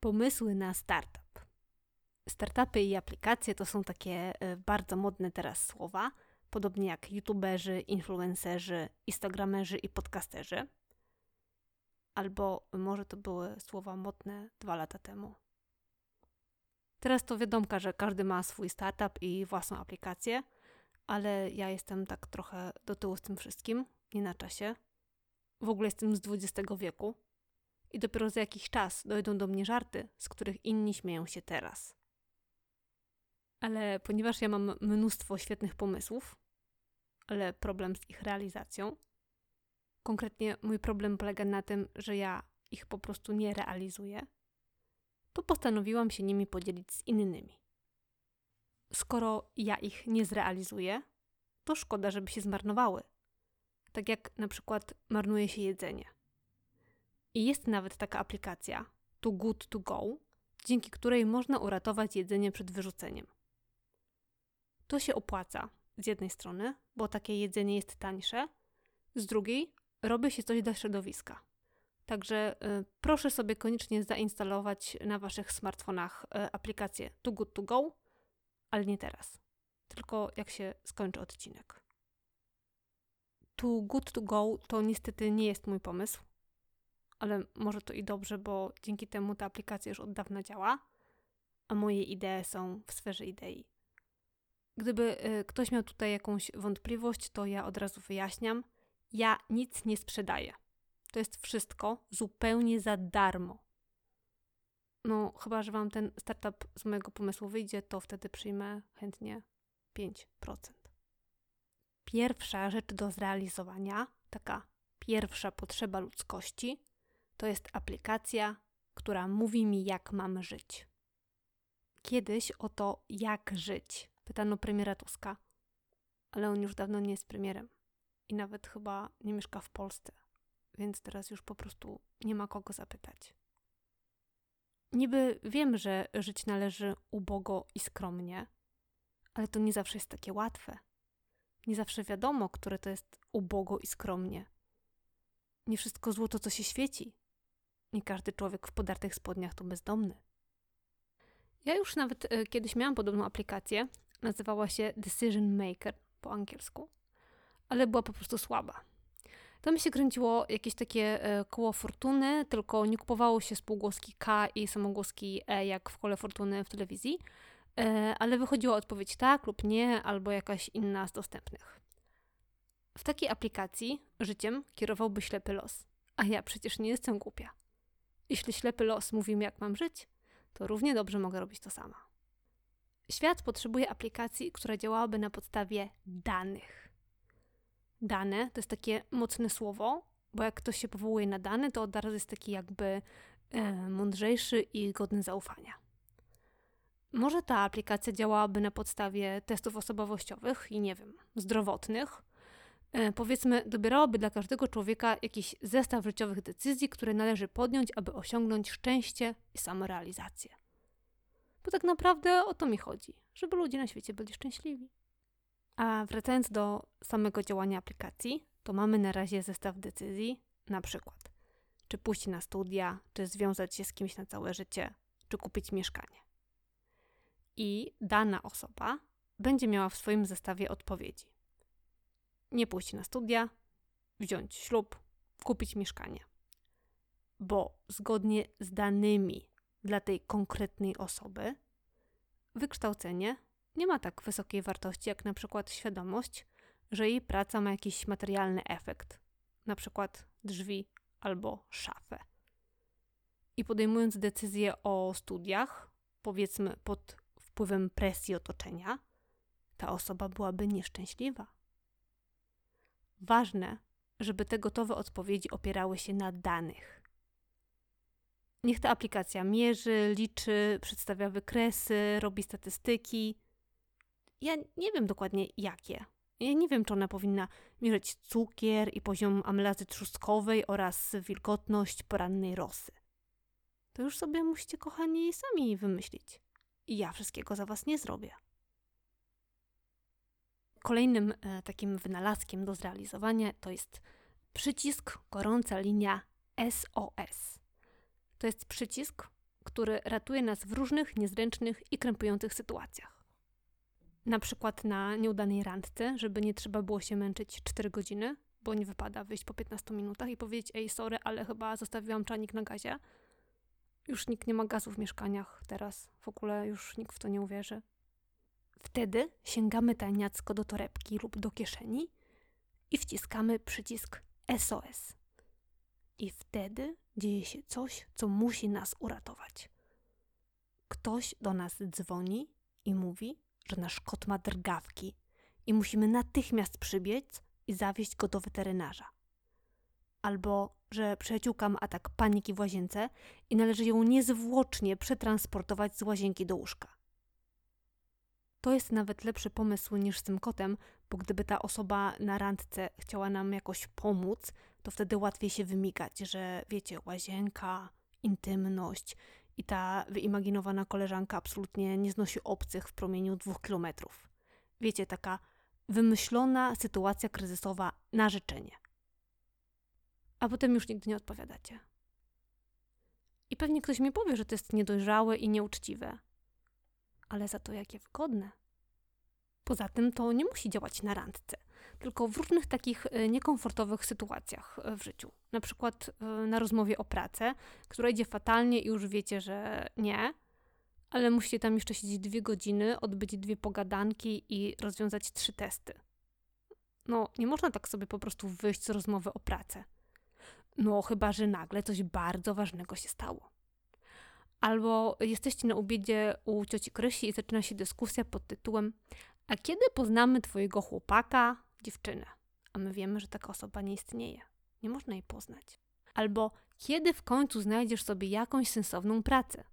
Pomysły na startup. Startupy i aplikacje to są takie e, bardzo modne teraz słowa, podobnie jak youtuberzy, influencerzy, instagramerzy i podcasterzy. Albo może to były słowa modne dwa lata temu. Teraz to wiadomo, że każdy ma swój startup i własną aplikację, ale ja jestem tak trochę do tyłu z tym wszystkim, nie na czasie. W ogóle jestem z XX wieku i dopiero za jakiś czas dojdą do mnie żarty, z których inni śmieją się teraz. Ale ponieważ ja mam mnóstwo świetnych pomysłów, ale problem z ich realizacją, konkretnie mój problem polega na tym, że ja ich po prostu nie realizuję, to postanowiłam się nimi podzielić z innymi. Skoro ja ich nie zrealizuję, to szkoda, żeby się zmarnowały. Tak jak na przykład marnuje się jedzenie. I jest nawet taka aplikacja, Too Good To Go, dzięki której można uratować jedzenie przed wyrzuceniem. To się opłaca z jednej strony, bo takie jedzenie jest tańsze, z drugiej robi się coś dla środowiska. Także y, proszę sobie koniecznie zainstalować na waszych smartfonach y, aplikację Too Good To Go, ale nie teraz, tylko jak się skończy odcinek. Too Good To Go to niestety nie jest mój pomysł, ale może to i dobrze, bo dzięki temu ta aplikacja już od dawna działa, a moje idee są w sferze idei. Gdyby y, ktoś miał tutaj jakąś wątpliwość, to ja od razu wyjaśniam. Ja nic nie sprzedaję. To jest wszystko zupełnie za darmo. No, chyba, że Wam ten startup z mojego pomysłu wyjdzie, to wtedy przyjmę chętnie 5%. Pierwsza rzecz do zrealizowania, taka pierwsza potrzeba ludzkości, to jest aplikacja, która mówi mi, jak mam żyć. Kiedyś o to, jak żyć, pytano premiera Tuska, ale on już dawno nie jest premierem i nawet chyba nie mieszka w Polsce, więc teraz już po prostu nie ma kogo zapytać. Niby wiem, że żyć należy ubogo i skromnie, ale to nie zawsze jest takie łatwe. Nie zawsze wiadomo, które to jest ubogo i skromnie. Nie wszystko złoto, co się świeci. Nie każdy człowiek w podartych spodniach to bezdomny. Ja już nawet y, kiedyś miałam podobną aplikację. Nazywała się Decision Maker po angielsku, ale była po prostu słaba. To mi się kręciło jakieś takie e, koło fortuny, tylko nie kupowało się spółgłoski K i samogłoski E jak w kole fortuny w telewizji, e, ale wychodziła odpowiedź tak lub nie, albo jakaś inna z dostępnych. W takiej aplikacji życiem kierowałby ślepy los, a ja przecież nie jestem głupia. Jeśli ślepy los mówi mi, jak mam żyć, to równie dobrze mogę robić to sama. Świat potrzebuje aplikacji, która działałaby na podstawie danych dane to jest takie mocne słowo, bo jak ktoś się powołuje na dane, to od razu jest taki jakby e, mądrzejszy i godny zaufania. Może ta aplikacja działałaby na podstawie testów osobowościowych i nie wiem, zdrowotnych. E, powiedzmy, dobierałaby dla każdego człowieka jakiś zestaw życiowych decyzji, które należy podjąć, aby osiągnąć szczęście i samorealizację. Bo tak naprawdę o to mi chodzi, żeby ludzie na świecie byli szczęśliwi. A wracając do samego działania aplikacji, to mamy na razie zestaw decyzji, na przykład czy pójść na studia, czy związać się z kimś na całe życie, czy kupić mieszkanie. I dana osoba będzie miała w swoim zestawie odpowiedzi. Nie pójść na studia, wziąć ślub, kupić mieszkanie. Bo zgodnie z danymi dla tej konkretnej osoby, wykształcenie nie ma tak wysokiej wartości jak na przykład świadomość, że jej praca ma jakiś materialny efekt, na przykład drzwi albo szafę. I podejmując decyzję o studiach, powiedzmy pod wpływem presji otoczenia, ta osoba byłaby nieszczęśliwa. Ważne, żeby te gotowe odpowiedzi opierały się na danych. Niech ta aplikacja mierzy, liczy, przedstawia wykresy, robi statystyki, ja nie wiem dokładnie jakie. Ja nie wiem, czy ona powinna mierzyć cukier i poziom amylazy trzustkowej oraz wilgotność porannej rosy. To już sobie musicie, kochani, sami wymyślić. I ja wszystkiego za was nie zrobię. Kolejnym e, takim wynalazkiem do zrealizowania to jest przycisk gorąca linia SOS. To jest przycisk, który ratuje nas w różnych niezręcznych i krępujących sytuacjach. Na przykład na nieudanej randce, żeby nie trzeba było się męczyć 4 godziny, bo nie wypada wyjść po 15 minutach i powiedzieć: Ej, sorry, ale chyba zostawiłam czanik na gazie. Już nikt nie ma gazu w mieszkaniach teraz. W ogóle już nikt w to nie uwierzy. Wtedy sięgamy tajniacko do torebki lub do kieszeni i wciskamy przycisk SOS. I wtedy dzieje się coś, co musi nas uratować. Ktoś do nas dzwoni i mówi, że nasz kot ma drgawki i musimy natychmiast przybiec i zawieźć go do weterynarza. Albo, że przyjaciółka ma atak paniki w łazience i należy ją niezwłocznie przetransportować z łazienki do łóżka. To jest nawet lepszy pomysł niż z tym kotem, bo gdyby ta osoba na randce chciała nam jakoś pomóc, to wtedy łatwiej się wymigać, że wiecie, łazienka, intymność i ta wyimaginowana koleżanka absolutnie nie znosi obcych w promieniu dwóch kilometrów. Wiecie, taka wymyślona sytuacja kryzysowa na życzenie. A potem już nigdy nie odpowiadacie. I pewnie ktoś mi powie, że to jest niedojrzałe i nieuczciwe. Ale za to jakie wygodne. Poza tym to nie musi działać na randce, tylko w różnych takich e, niekomfortowych sytuacjach e, w życiu. Na przykład e, na rozmowie o pracę, która idzie fatalnie i już wiecie, że nie, ale musicie tam jeszcze siedzieć dwie godziny, odbyć dwie pogadanki i rozwiązać trzy testy. No, nie można tak sobie po prostu wyjść z rozmowy o pracę. No, chyba, że nagle coś bardzo ważnego się stało. Albo jesteście na ubiedzie u cioci Krysi i zaczyna się dyskusja pod tytułem A kiedy poznamy twojego chłopaka, dziewczynę? A my wiemy, że taka osoba nie istnieje. Nie można jej poznać. Albo kiedy w końcu znajdziesz sobie jakąś sensowną pracę?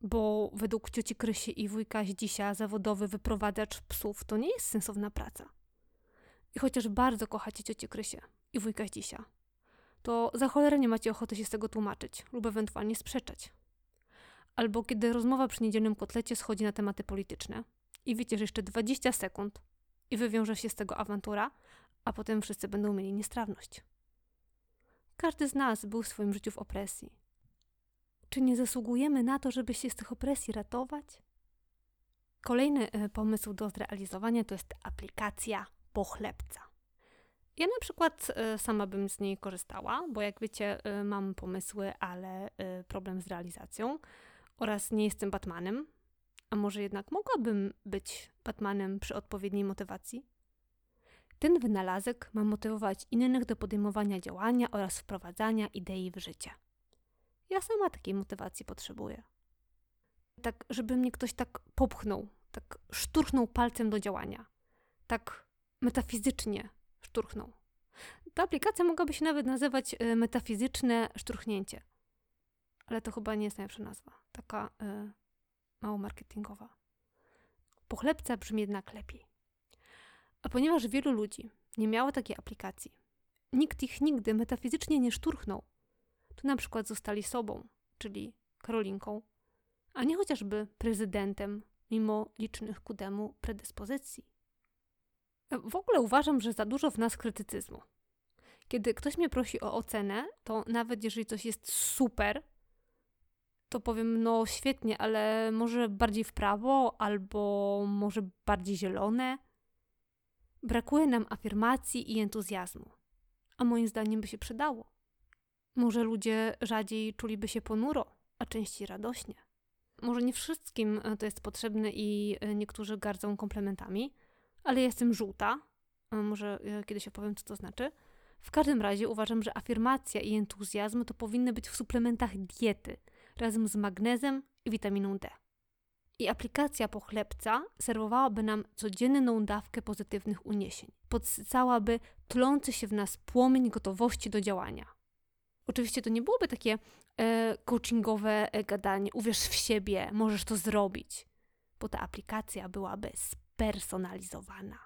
Bo według cioci Krysi i wujka Zdzisia zawodowy wyprowadzacz psów to nie jest sensowna praca. I chociaż bardzo kochacie ciocię Krysię i wujka Zdzisia, to za cholerę nie macie ochoty się z tego tłumaczyć lub ewentualnie sprzeczać. Albo kiedy rozmowa przy niedzielnym kotlecie schodzi na tematy polityczne i wiecie, że jeszcze 20 sekund i wywiąże się z tego awantura, a potem wszyscy będą mieli niestrawność. Każdy z nas był w swoim życiu w opresji. Czy nie zasługujemy na to, żeby się z tych opresji ratować? Kolejny e, pomysł do zrealizowania to jest aplikacja pochlebca. Ja na przykład e, sama bym z niej korzystała, bo jak wiecie, e, mam pomysły, ale problem z realizacją oraz nie jestem Batmanem. A może jednak mogłabym być Batmanem przy odpowiedniej motywacji? Ten wynalazek ma motywować innych do podejmowania działania oraz wprowadzania idei w życie. Ja sama takiej motywacji potrzebuję. Tak, żeby mnie ktoś tak popchnął, tak szturchnął palcem do działania. Tak metafizycznie szturchnął. Ta aplikacja mogłaby się nawet nazywać y, metafizyczne szturchnięcie. Ale to chyba nie jest najlepsza nazwa. Taka y, mało marketingowa. Pochlebca brzmi jednak lepiej. A ponieważ wielu ludzi nie miało takiej aplikacji, nikt ich nigdy metafizycznie nie szturchnął, to na przykład zostali sobą, czyli Karolinką, a nie chociażby prezydentem, mimo licznych ku temu predyspozycji. W ogóle uważam, że za dużo w nas krytycyzmu. Kiedy ktoś mnie prosi o ocenę, to nawet jeżeli coś jest super, to powiem, no świetnie, ale może bardziej w prawo, albo może bardziej zielone. Brakuje nam afirmacji i entuzjazmu, a moim zdaniem by się przydało. Może ludzie rzadziej czuliby się ponuro, a częściej radośnie. Może nie wszystkim e, to jest potrzebne i e, niektórzy gardzą komplementami, ale jestem żółta. E, może kiedyś opowiem, co to znaczy. W każdym razie uważam, że afirmacja i entuzjazm to powinny być w suplementach diety, razem z magnezem i witaminą D. I aplikacja pochlebca serwowałaby nam codzienną dawkę pozytywnych uniesień. Podsycałaby tlący się w nas płomień gotowości do działania. Oczywiście to nie byłoby takie e, coachingowe e, gadanie, uwierz w siebie, możesz to zrobić, bo ta aplikacja byłaby spersonalizowana.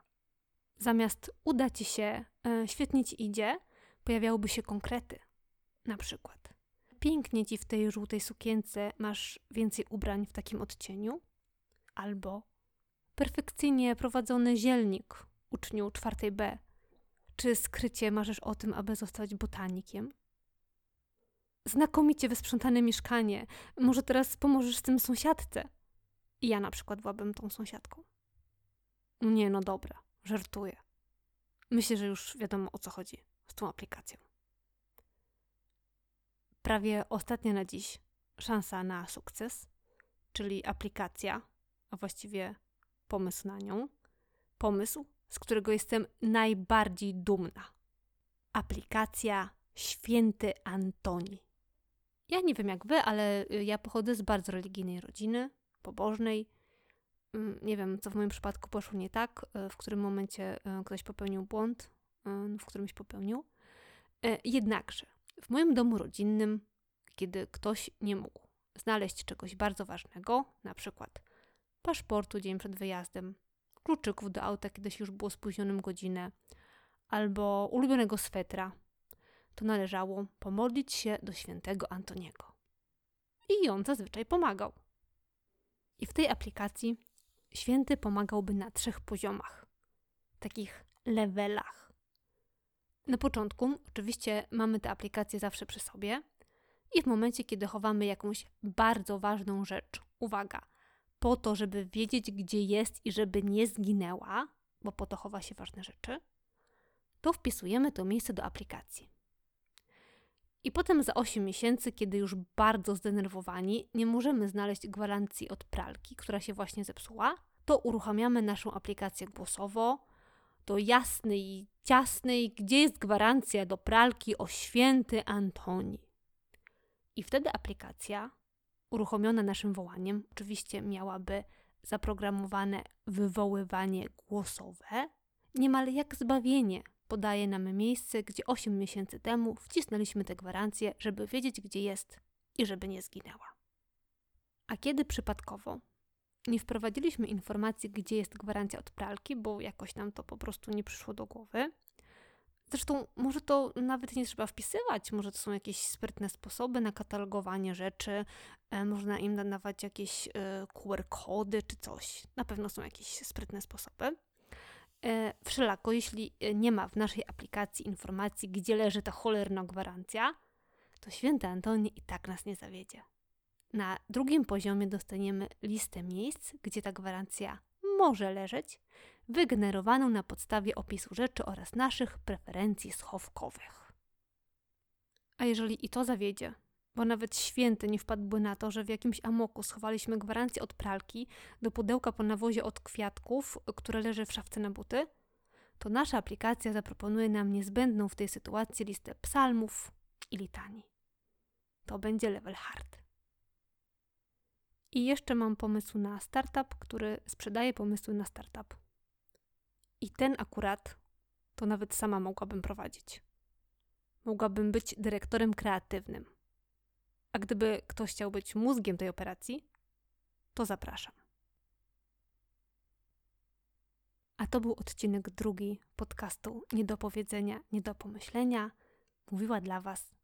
Zamiast uda ci się, e, świetnie ci idzie, pojawiałyby się konkrety. Na przykład, pięknie ci w tej żółtej sukience, masz więcej ubrań w takim odcieniu? Albo perfekcyjnie prowadzony zielnik, uczniu czwartej B. Czy skrycie marzysz o tym, aby zostać botanikiem? znakomicie wysprzątane mieszkanie. Może teraz pomożesz tym sąsiadce? I ja na przykład byłabym tą sąsiadką. Nie, no dobra, żartuję. Myślę, że już wiadomo o co chodzi z tą aplikacją. Prawie ostatnia na dziś szansa na sukces, czyli aplikacja, a właściwie pomysł na nią. Pomysł, z którego jestem najbardziej dumna. Aplikacja Święty Antoni. Ja nie wiem jak wy, ale ja pochodzę z bardzo religijnej rodziny, pobożnej. Mm, nie wiem, co w moim przypadku poszło nie tak, e, w którym momencie e, ktoś popełnił błąd, e, w którymś popełnił. Jednakże, w moim domu rodzinnym, kiedy ktoś nie mógł znaleźć czegoś bardzo ważnego, na przykład paszportu dzień przed wyjazdem, kluczyków do auta, kiedy się już było spóźnionym godzinę, albo ulubionego swetra, to należało pomodlić się do świętego Antoniego. I on zazwyczaj pomagał. I w tej aplikacji święty pomagałby na trzech poziomach, takich levelach. Na początku, oczywiście, mamy tę aplikację zawsze przy sobie, i w momencie, kiedy chowamy jakąś bardzo ważną rzecz, uwaga, po to, żeby wiedzieć, gdzie jest i żeby nie zginęła, bo po to chowa się ważne rzeczy, to wpisujemy to miejsce do aplikacji. I potem za 8 miesięcy, kiedy już bardzo zdenerwowani, nie możemy znaleźć gwarancji od pralki, która się właśnie zepsuła, to uruchamiamy naszą aplikację głosowo do jasnej, ciasnej, gdzie jest gwarancja do pralki o święty Antoni. I wtedy aplikacja, uruchomiona naszym wołaniem, oczywiście miałaby zaprogramowane wywoływanie głosowe, niemal jak zbawienie podaje nam miejsce, gdzie 8 miesięcy temu wcisnęliśmy tę gwarancję, żeby wiedzieć, gdzie jest i żeby nie zginęła. A kiedy przypadkowo nie wprowadziliśmy informacji, gdzie jest gwarancja od pralki, bo jakoś nam to po prostu nie przyszło do głowy, Zresztą może to nawet nie trzeba wpisywać, może to są jakieś sprytne sposoby na katalogowanie rzeczy, e, można im nadawać jakieś e, QR-kody czy coś. Na pewno są jakieś sprytne sposoby. E, wszelako, jeśli nie ma w naszej aplikacji informacji, gdzie leży ta cholerna gwarancja, to święty Antoni i tak nas nie zawiedzie. Na drugim poziomie dostaniemy listę miejsc, gdzie ta gwarancja może leżeć, wygenerowaną na podstawie opisu rzeczy oraz naszych preferencji schowkowych. A jeżeli i to zawiedzie, bo nawet święty nie wpadłby na to, że w jakimś amoku schowaliśmy gwarancję od pralki do pudełka po nawozie od kwiatków, które leży w szafce na buty, to nasza aplikacja zaproponuje nam niezbędną w tej sytuacji listę psalmów i litanii. To będzie level hard. I jeszcze mam pomysł na startup, który sprzedaje pomysły na startup. I ten akurat to nawet sama mogłabym prowadzić. Mogłabym być dyrektorem kreatywnym. A gdyby ktoś chciał być mózgiem tej operacji, to zapraszam. A to był odcinek drugi podcastu Nie do powiedzenia, nie do pomyślenia. Mówiła dla Was